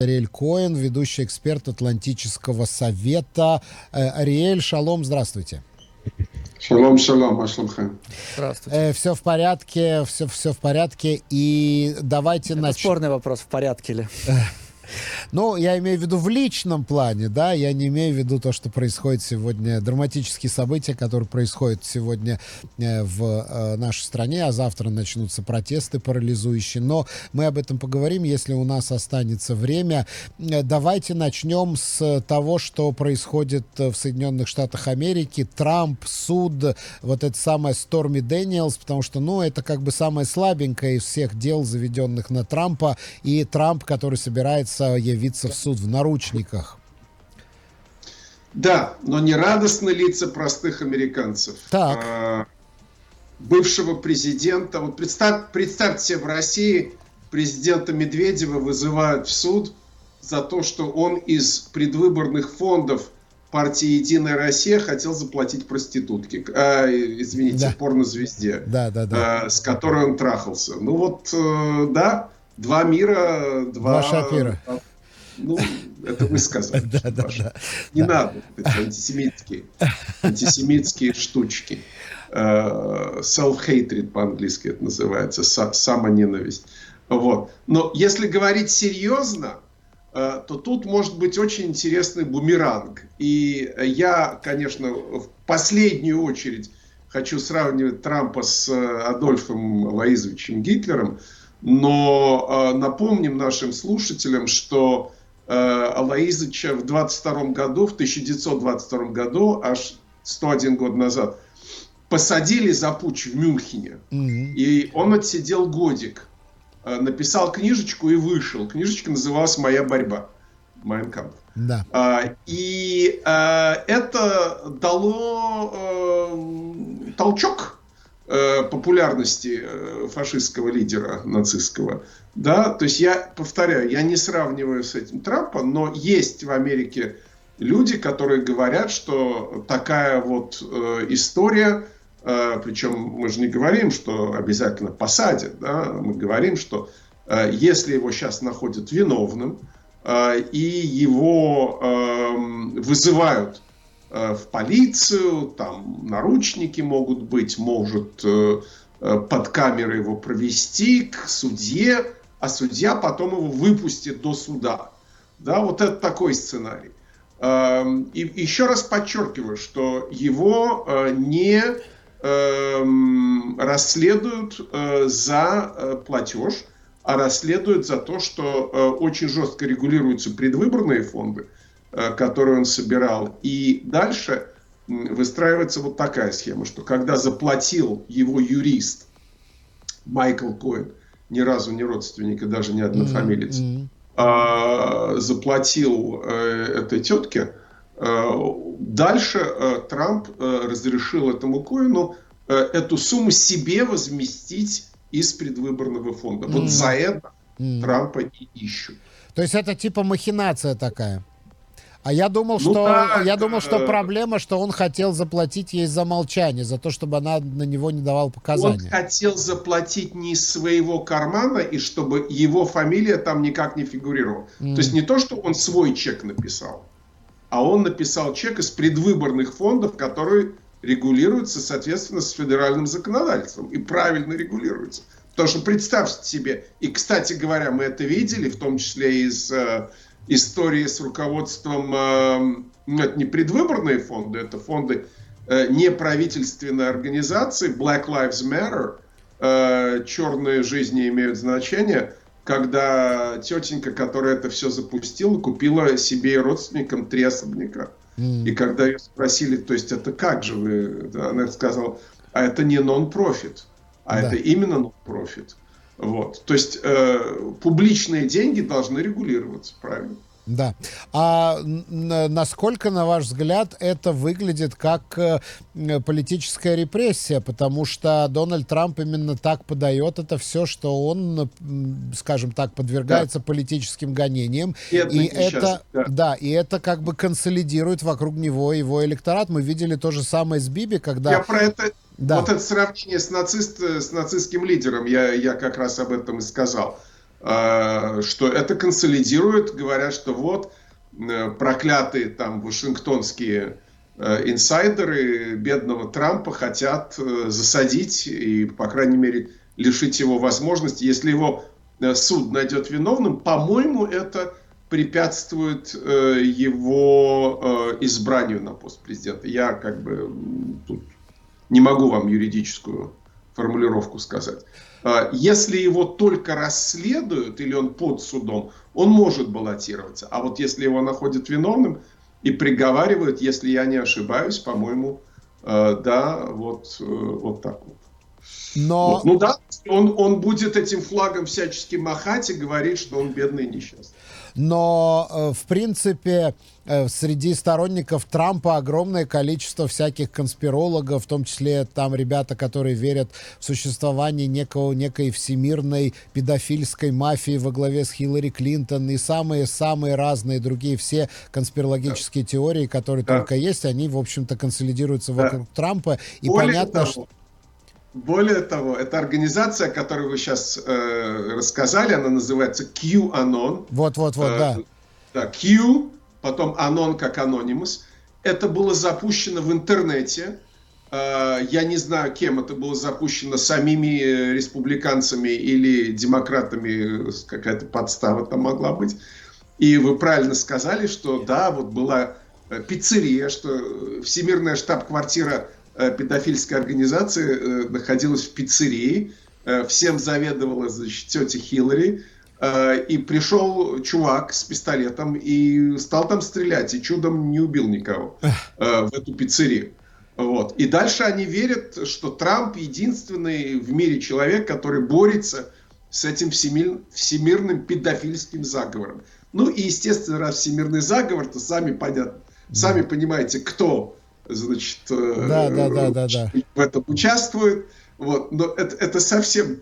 Ариэль Коэн, ведущий эксперт Атлантического совета. Э, Ариэль, шалом, здравствуйте. Шалом, шалом, ашламхан. Здравствуйте. Э, все в порядке, все, все в порядке. И давайте начнем. Спорный вопрос, в порядке ли? Ну, я имею в виду в личном плане, да, я не имею в виду то, что происходит сегодня, драматические события, которые происходят сегодня э, в э, нашей стране, а завтра начнутся протесты парализующие. Но мы об этом поговорим, если у нас останется время. Э, давайте начнем с того, что происходит в Соединенных Штатах Америки. Трамп, суд, вот это самое Сторми Дэниелс, потому что, ну, это как бы самое слабенькое из всех дел, заведенных на Трампа. И Трамп, который собирается придется явиться в суд в наручниках. Да, но не радостны лица простых американцев. Так. А, бывшего президента. Вот представь, представьте себе, в России президента Медведева вызывают в суд за то, что он из предвыборных фондов партии «Единая Россия» хотел заплатить проститутке, а, извините, да. порнозвезде, да, да, да. А, с которой он трахался. Ну вот, э, да, два мира, два... Два шапира. Ну, это вы сказали. Да, да, да. Не надо, эти антисемитские, антисемитские штучки. Э, self-hatred по-английски это называется, самоненависть. Вот. Но если говорить серьезно, э, то тут может быть очень интересный бумеранг. И я, конечно, в последнюю очередь хочу сравнивать Трампа с э, Адольфом Лаизовичем Гитлером, но э, напомним нашим слушателям, что э, Алаизыча в 22 году, в 1922 году, аж 101 год назад, посадили за путь в Мюнхене. Mm-hmm. И он отсидел годик. Э, написал книжечку и вышел. Книжечка называлась «Моя борьба». Майнкамп. Да. А, и а, это дало а, толчок популярности э, фашистского лидера нацистского. Да, то есть я повторяю, я не сравниваю с этим Трампа, но есть в Америке люди, которые говорят, что такая вот э, история, э, причем мы же не говорим, что обязательно посадят, да, мы говорим, что э, если его сейчас находят виновным э, и его э, вызывают Э, в полицию, там наручники могут быть, может э, э, под камерой его провести к судье, а судья потом его выпустит до суда. Да, вот это такой сценарий. Эм, и еще раз подчеркиваю, что его не эм, расследуют за платеж, а расследуют за то, что очень жестко регулируются предвыборные фонды – Э, который он собирал. И дальше выстраивается вот такая схема, что когда заплатил его юрист Майкл Коэн, ни разу не родственник и даже не однофамилец, mm-hmm. а, заплатил а, этой тетке, а, дальше а, Трамп а, разрешил этому Коэну а, эту сумму себе возместить из предвыборного фонда. Mm-hmm. Вот за это mm-hmm. Трампа и ищут. То есть это типа махинация такая? А я думал, ну, что так, я думал, что э, проблема, что он хотел заплатить ей за молчание, за то, чтобы она на него не давала показания. Он хотел заплатить не из своего кармана и чтобы его фамилия там никак не фигурировала. Mm. То есть не то, что он свой чек написал, а он написал чек из предвыборных фондов, которые регулируются, соответственно, с федеральным законодательством и правильно регулируются. Потому что представьте себе, и, кстати говоря, мы это видели, в том числе из э, истории с руководством, э, ну, это не предвыборные фонды, это фонды э, неправительственной организации, Black Lives Matter, э, черные жизни имеют значение, когда тетенька, которая это все запустила, купила себе и родственникам три особняка. Mm. И когда ее спросили, то есть это как же вы, она сказала, а это не нон-профит, а да. это именно нон-профит. Вот. То есть э, публичные деньги должны регулироваться, правильно? Да. А насколько, на ваш взгляд, это выглядит как э, политическая репрессия? Потому что Дональд Трамп именно так подает это все, что он, скажем так, подвергается да. политическим гонениям. Это и это, да. да, и это как бы консолидирует вокруг него его электорат. Мы видели то же самое с Биби, когда... Я про это да. Вот это сравнение с, нацист, с нацистским лидером, я, я как раз об этом и сказал. что это консолидирует, говорят, что вот проклятые там вашингтонские инсайдеры бедного Трампа хотят засадить и, по крайней мере, лишить его возможности, если его суд найдет виновным, по-моему, это препятствует э, его э, избранию на пост президента. Я как бы тут не могу вам юридическую формулировку сказать. Э, если его только расследуют или он под судом, он может баллотироваться. А вот если его находят виновным и приговаривают, если я не ошибаюсь, по-моему, э, да, вот, э, вот так вот. Но... Вот. Ну да, он, он будет этим флагом всячески махать и говорить, что он бедный и несчастный. Но, э, в принципе, э, среди сторонников Трампа огромное количество всяких конспирологов, в том числе там ребята, которые верят в существование некого, некой всемирной педофильской мафии во главе с Хиллари Клинтон и самые-самые разные другие все конспирологические да. теории, которые да. только есть, они, в общем-то, консолидируются да. вокруг Трампа. И Более понятно, того, что более того, эта организация, которую вы сейчас э, рассказали, она называется QAnon. Вот, вот, вот, э, да. Да, Q, потом Anon как Anonymous. Это было запущено в интернете. Э, я не знаю, кем это было запущено, самими республиканцами или демократами, какая-то подстава там могла быть. И вы правильно сказали, что да, вот была э, пиццерия, что всемирная штаб-квартира Э, педофильской организации э, находилась в пиццерии. Э, всем заведовала, значит, тетя Хиллари. И пришел чувак с пистолетом и стал там стрелять, и чудом не убил никого в эту пиццерию. Вот. И дальше они верят, что Трамп единственный в мире человек, который борется с этим всемир, всемирным педофильским заговором. Ну и, естественно, раз всемирный заговор, то сами понятно, сами понимаете, кто значит, э, да, да, да, да, да. в этом участвует. Вот. Но это, это совсем,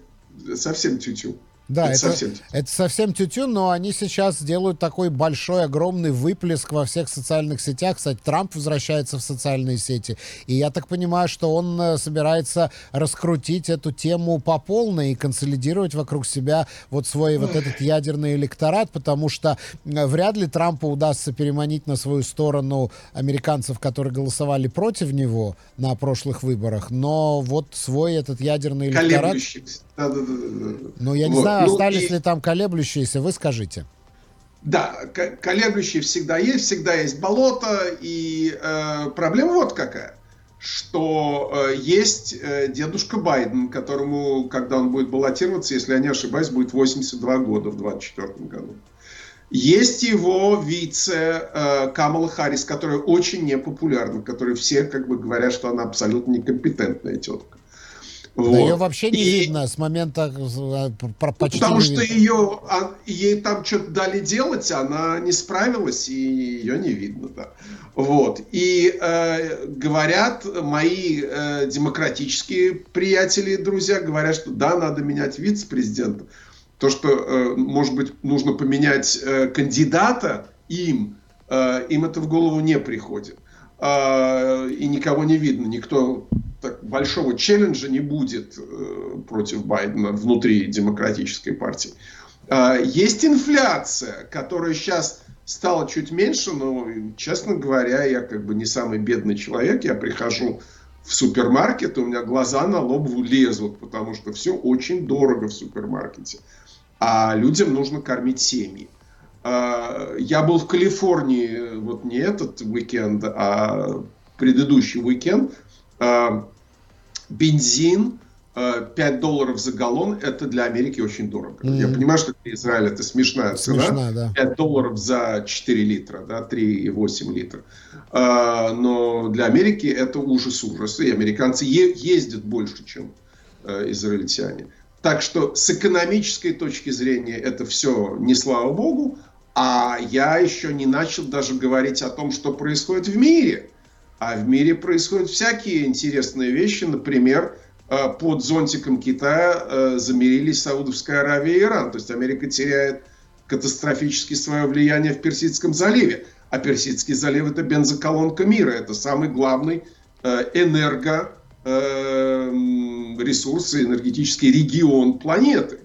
совсем тютю. -тю. Да, это, это, совсем... это совсем тютю, но они сейчас делают такой большой, огромный выплеск во всех социальных сетях. Кстати, Трамп возвращается в социальные сети. И я так понимаю, что он э, собирается раскрутить эту тему по полной и консолидировать вокруг себя вот свой вот этот ядерный электорат, потому что э, вряд ли Трампу удастся переманить на свою сторону американцев, которые голосовали против него на прошлых выборах. Но вот свой этот ядерный электорат... Да, да, да, да. Ну, я не вот. знаю, ну, остались и... ли там колеблющиеся, вы скажите. Да, колеблющие всегда есть, всегда есть болото, и э, проблема вот какая, что э, есть э, дедушка Байден, которому, когда он будет баллотироваться, если я не ошибаюсь, будет 82 года в 2024 году. Есть его вице э, Камала Харрис, которая очень непопулярна, которой все как бы говорят, что она абсолютно некомпетентная тетка. Вот. Да ее вообще не и... видно с момента э, почти Потому что ее, а, ей там что-то дали делать, она не справилась, и ее не видно. Да. Вот. И э, говорят мои э, демократические приятели и друзья, говорят, что да, надо менять вице-президента. То, что, э, может быть, нужно поменять э, кандидата им, э, им это в голову не приходит. Э, и никого не видно, никто так, большого челленджа не будет э, против Байдена внутри демократической партии. Э, есть инфляция, которая сейчас стала чуть меньше, но, честно говоря, я как бы не самый бедный человек, я прихожу в супермаркет, у меня глаза на лоб лезут, потому что все очень дорого в супермаркете. А людям нужно кормить семьи. Э, я был в Калифорнии, вот не этот уикенд, а предыдущий уикенд – Э, бензин 5 э, долларов за галлон, это для Америки очень дорого. Mm. Я понимаю, что для Израиля это смешная цена. Смешно, да. 5 долларов за 4 литра, да, 3,8 литра. Но для Америки это ужас-ужас. И американцы ездят больше, чем израильтяне. Так что с экономической точки зрения это все не слава богу. А я еще не начал даже говорить о том, что происходит в мире. А в мире происходят всякие интересные вещи. Например, э, под зонтиком Китая э, замерились Саудовская Аравия и Иран. То есть Америка теряет катастрофически свое влияние в Персидском заливе. А Персидский залив это бензоколонка мира. Это самый главный э, энерго ресурс, энергетический регион планеты.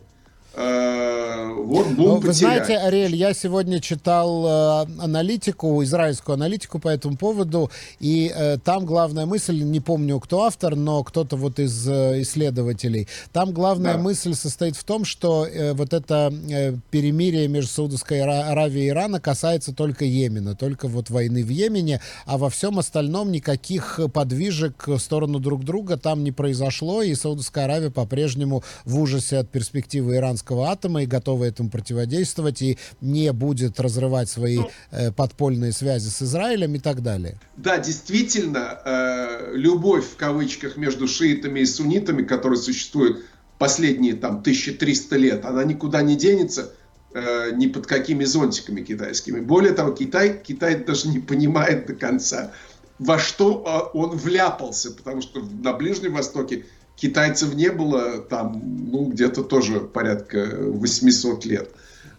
Вот Блум ну, Вы знаете, Ариэль, я сегодня читал э, аналитику, израильскую аналитику по этому поводу, и э, там главная мысль, не помню, кто автор, но кто-то вот из э, исследователей, там главная да. мысль состоит в том, что э, вот это э, перемирие между Саудовской Аравией и Ираном касается только Йемена, только вот войны в Йемене, а во всем остальном никаких подвижек в сторону друг друга там не произошло, и Саудовская Аравия по-прежнему в ужасе от перспективы иранского атома и готова этому противодействовать, и не будет разрывать свои ну, э, подпольные связи с Израилем и так далее. Да, действительно, э, любовь в кавычках между шиитами и суннитами, которая существует последние там 1300 лет, она никуда не денется э, ни под какими зонтиками китайскими. Более того, Китай, Китай даже не понимает до конца, во что э, он вляпался, потому что на Ближнем Востоке китайцев не было там, ну, где-то тоже порядка 800 лет.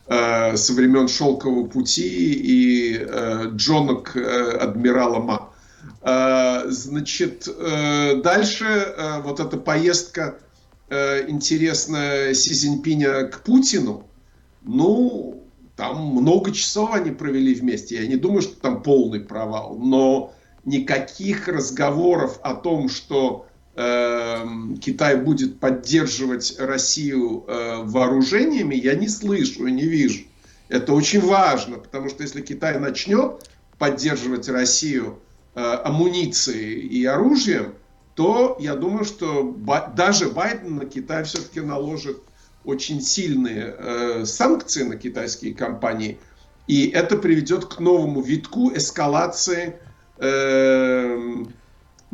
Э, со времен Шелкового пути и э, джонок э, адмирала Ма. Значит, дальше вот эта поездка э, интересная Си Цзиньпиня к Путину, ну, там много часов они провели вместе. Я не думаю, что там полный провал, но никаких разговоров о том, что Китай будет поддерживать Россию э, вооружениями, я не слышу и не вижу. Это очень важно, потому что если Китай начнет поддерживать Россию э, амуницией и оружием, то я думаю, что даже Байден на Китай все-таки наложит очень сильные э, санкции на китайские компании, и это приведет к новому витку эскалации э,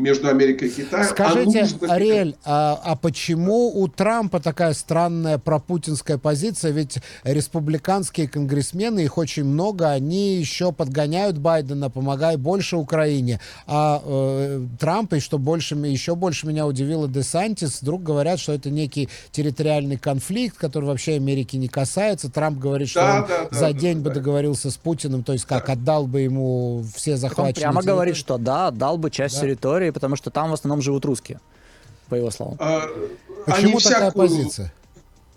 между Америкой и Китаем. А Скажите, а Ариэль, а, а почему у Трампа такая странная пропутинская позиция? Ведь республиканские конгрессмены, их очень много, они еще подгоняют Байдена, помогая больше Украине. А э, Трамп, и что больше, еще больше меня удивило, Десантис, вдруг говорят, что это некий территориальный конфликт, который вообще Америки не касается. Трамп говорит, что да, он да, за да, день да, бы да. договорился с Путиным, то есть как, да. отдал бы ему все захваченные Он прямо территории. говорит, что да, отдал бы часть да. территории Англии, потому что там в основном живут русские, по его словам. А, Почему Они такая всякую, позиция?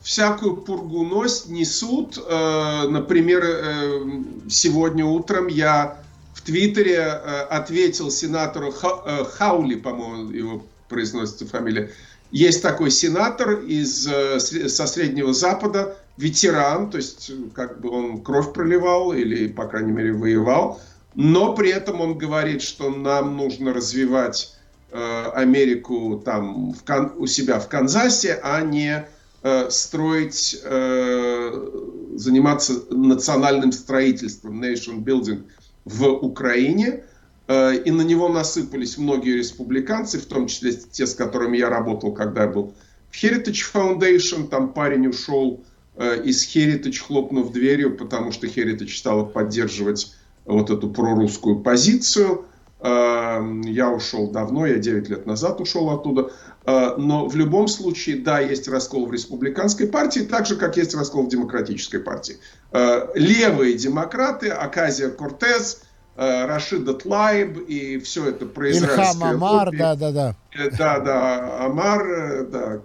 Всякую пургу нос, несут. Э, например, э, сегодня утром я в Твиттере э, ответил сенатору Ха, Хаули, по-моему, его произносится фамилия. Есть такой сенатор из, со Среднего Запада, ветеран, то есть как бы он кровь проливал или, по крайней мере, воевал но при этом он говорит, что нам нужно развивать э, Америку там в, у себя в Канзасе, а не э, строить, э, заниматься национальным строительством, nation building в Украине. Э, и на него насыпались многие республиканцы, в том числе те, с которыми я работал, когда я был в Heritage Foundation. Там парень ушел э, из Heritage, хлопнув дверью, потому что Heritage стала поддерживать вот эту прорусскую позицию. Эм, я ушел давно, я 9 лет назад ушел оттуда. Э, но в любом случае, да, есть раскол в республиканской партии, так же, как есть раскол в демократической партии. Э, левые демократы, Аказия Кортес, Рашида Тлайб и все это про Ильхам Амар, да, да, да. Да, да, Амар, да,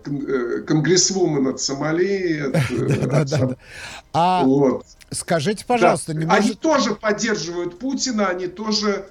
конгрессвумен от Сомали. Да, да, да. А скажите, пожалуйста, не может... Они тоже поддерживают Путина, они тоже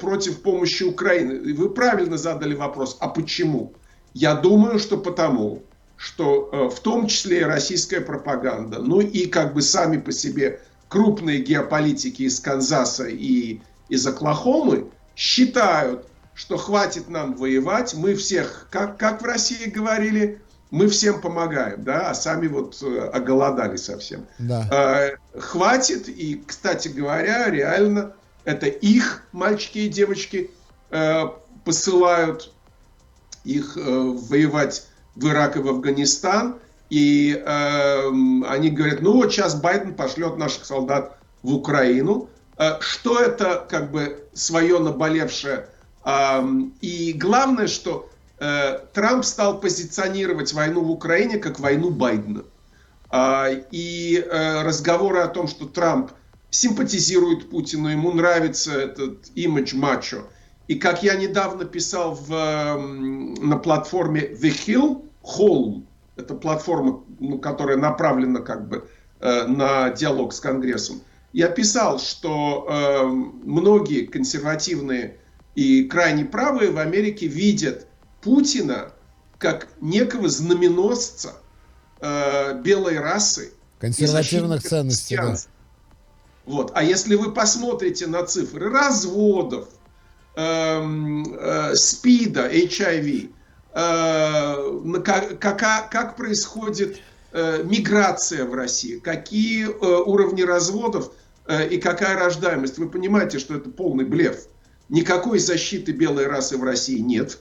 против помощи Украины. Вы правильно задали вопрос, а почему? Я думаю, что потому, что в том числе и российская пропаганда, ну и как бы сами по себе крупные геополитики из Канзаса и из Оклахомы считают, что хватит нам воевать, мы всех, как, как в России говорили, мы всем помогаем, да, а сами вот э, оголодали совсем. Да. Э, хватит, и, кстати говоря, реально это их мальчики и девочки э, посылают их э, воевать в Ирак и в Афганистан, и э, они говорят, ну вот сейчас Байден пошлет наших солдат в Украину. Э, что это как бы свое наболевшее? Э, и главное, что э, Трамп стал позиционировать войну в Украине как войну Байдена. Э, и э, разговоры о том, что Трамп симпатизирует Путину, ему нравится этот имидж мачо. И как я недавно писал в, на платформе The Hill, Холм, это платформа, ну, которая направлена как бы э, на диалог с Конгрессом. Я писал, что э, многие консервативные и крайне правые в Америке видят Путина как некого знаменосца э, белой расы. Консервативных ценностей, да. Вот. А если вы посмотрите на цифры разводов, эм, э, СПИДа, HIV, э, как, как, как происходит э, миграция в России, какие э, уровни разводов э, и какая рождаемость, вы понимаете, что это полный блеф. Никакой защиты белой расы в России нет.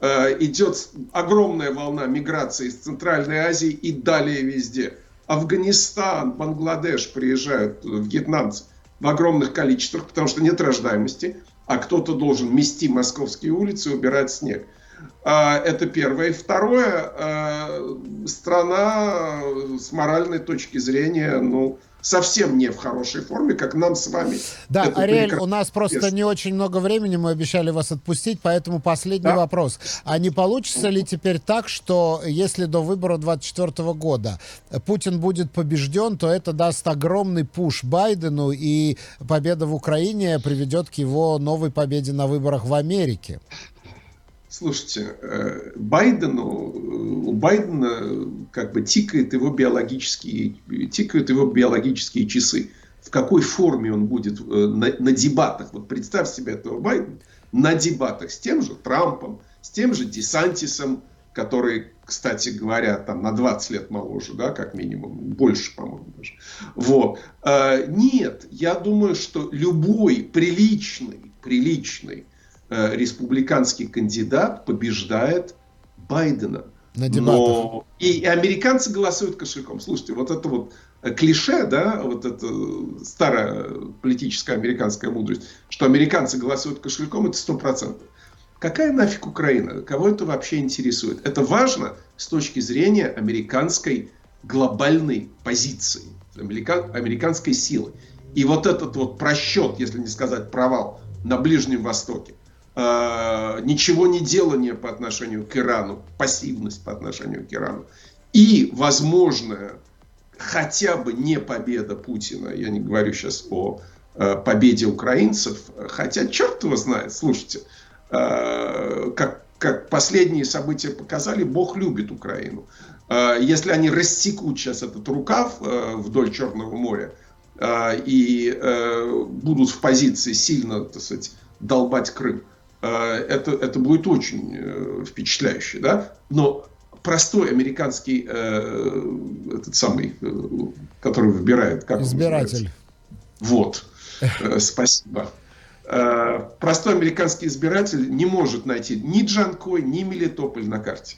Э, идет огромная волна миграции из Центральной Азии и далее везде. Афганистан, Бангладеш приезжают, вьетнамцы в огромных количествах, потому что нет рождаемости, а кто-то должен мести московские улицы и убирать снег. А, это первое. Второе, а, страна с моральной точки зрения, ну, совсем не в хорошей форме, как нам с вами. Да, Это Ариэль, прекрасно. у нас просто не очень много времени, мы обещали вас отпустить, поэтому последний да? вопрос. А не получится ли теперь так, что если до выбора 2024 года Путин будет побежден, то это даст огромный пуш Байдену, и победа в Украине приведет к его новой победе на выборах в Америке? Слушайте, э, Байдену, э, у Байдена как бы тикает его биологические, тикают его биологические часы. В какой форме он будет э, на, на дебатах? Вот представь себе этого Байдена на дебатах с тем же Трампом, с тем же Десантисом, который, кстати говоря, там на 20 лет моложе, да, как минимум, больше, по-моему, даже. Вот. Нет, я думаю, что любой приличный, приличный республиканский кандидат побеждает Байдена. На дебатах. Но... И, и американцы голосуют кошельком. Слушайте, вот это вот э, клише, да, вот это старая политическая американская мудрость, что американцы голосуют кошельком, это сто процентов. Какая нафиг Украина? Кого это вообще интересует? Это важно с точки зрения американской глобальной позиции, американской силы. И вот этот вот просчет, если не сказать провал на Ближнем Востоке, э, ничего не делание по отношению к Ирану, пассивность по отношению к Ирану и возможная хотя бы не победа Путина, я не говорю сейчас о э, победе украинцев, хотя черт его знает, слушайте, э, как, как последние события показали, Бог любит Украину. Э, если они рассекут сейчас этот рукав э, вдоль Черного моря э, и э, будут в позиции сильно, так сказать, долбать Крым, это, это будет очень э, впечатляюще, да, но простой американский э, этот самый, который выбирает, как избиратель. Вот, спасибо. Простой американский избиратель не может найти ни Джанкой, ни Мелитополь на карте.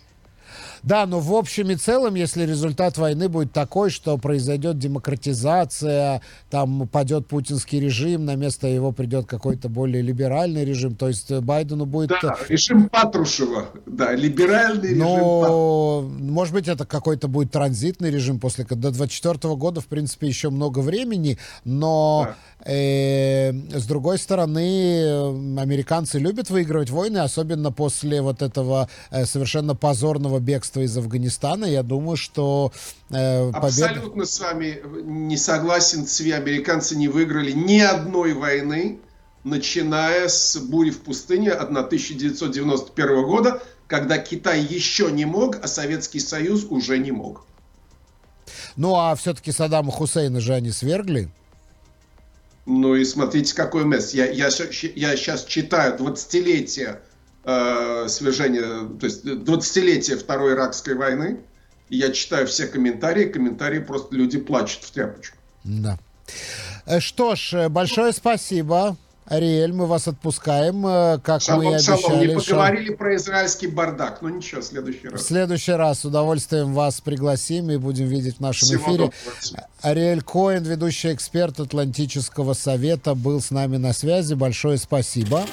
Да, но в общем и целом, если результат войны будет такой, что произойдет демократизация, там падет путинский режим, на место его придет какой-то более либеральный режим, то есть Байдену будет... Да, режим Патрушева, да, либеральный но, режим Патрушева. Может быть, это какой-то будет транзитный режим после... До 24 года, в принципе, еще много времени, но... Да Э, с другой стороны, американцы любят выигрывать войны, особенно после вот этого э, совершенно позорного бегства из Афганистана. Я думаю, что э, победа... Абсолютно с вами не согласен. Сви американцы не выиграли ни одной войны, начиная с бури в пустыне 1991 года, когда Китай еще не мог, а Советский Союз уже не мог. Ну а все-таки Саддама Хусейна же они свергли. Ну и смотрите, какой месс. Я, я, я сейчас читаю 20-летие э, свержения, то есть 20-летие Второй Иракской войны. И я читаю все комментарии. Комментарии просто люди плачут в тряпочку. Да. Э, что ж, э, большое спасибо. Ариэль, мы вас отпускаем, э, как шалом, мы и обещали. Шалом. Не поговорили Шал... про израильский бардак, но ничего, в следующий раз. В следующий раз с удовольствием вас пригласим и будем видеть в нашем Всего эфире. Доброго. Ариэль Коэн, ведущий эксперт Атлантического совета, был с нами на связи. Большое спасибо.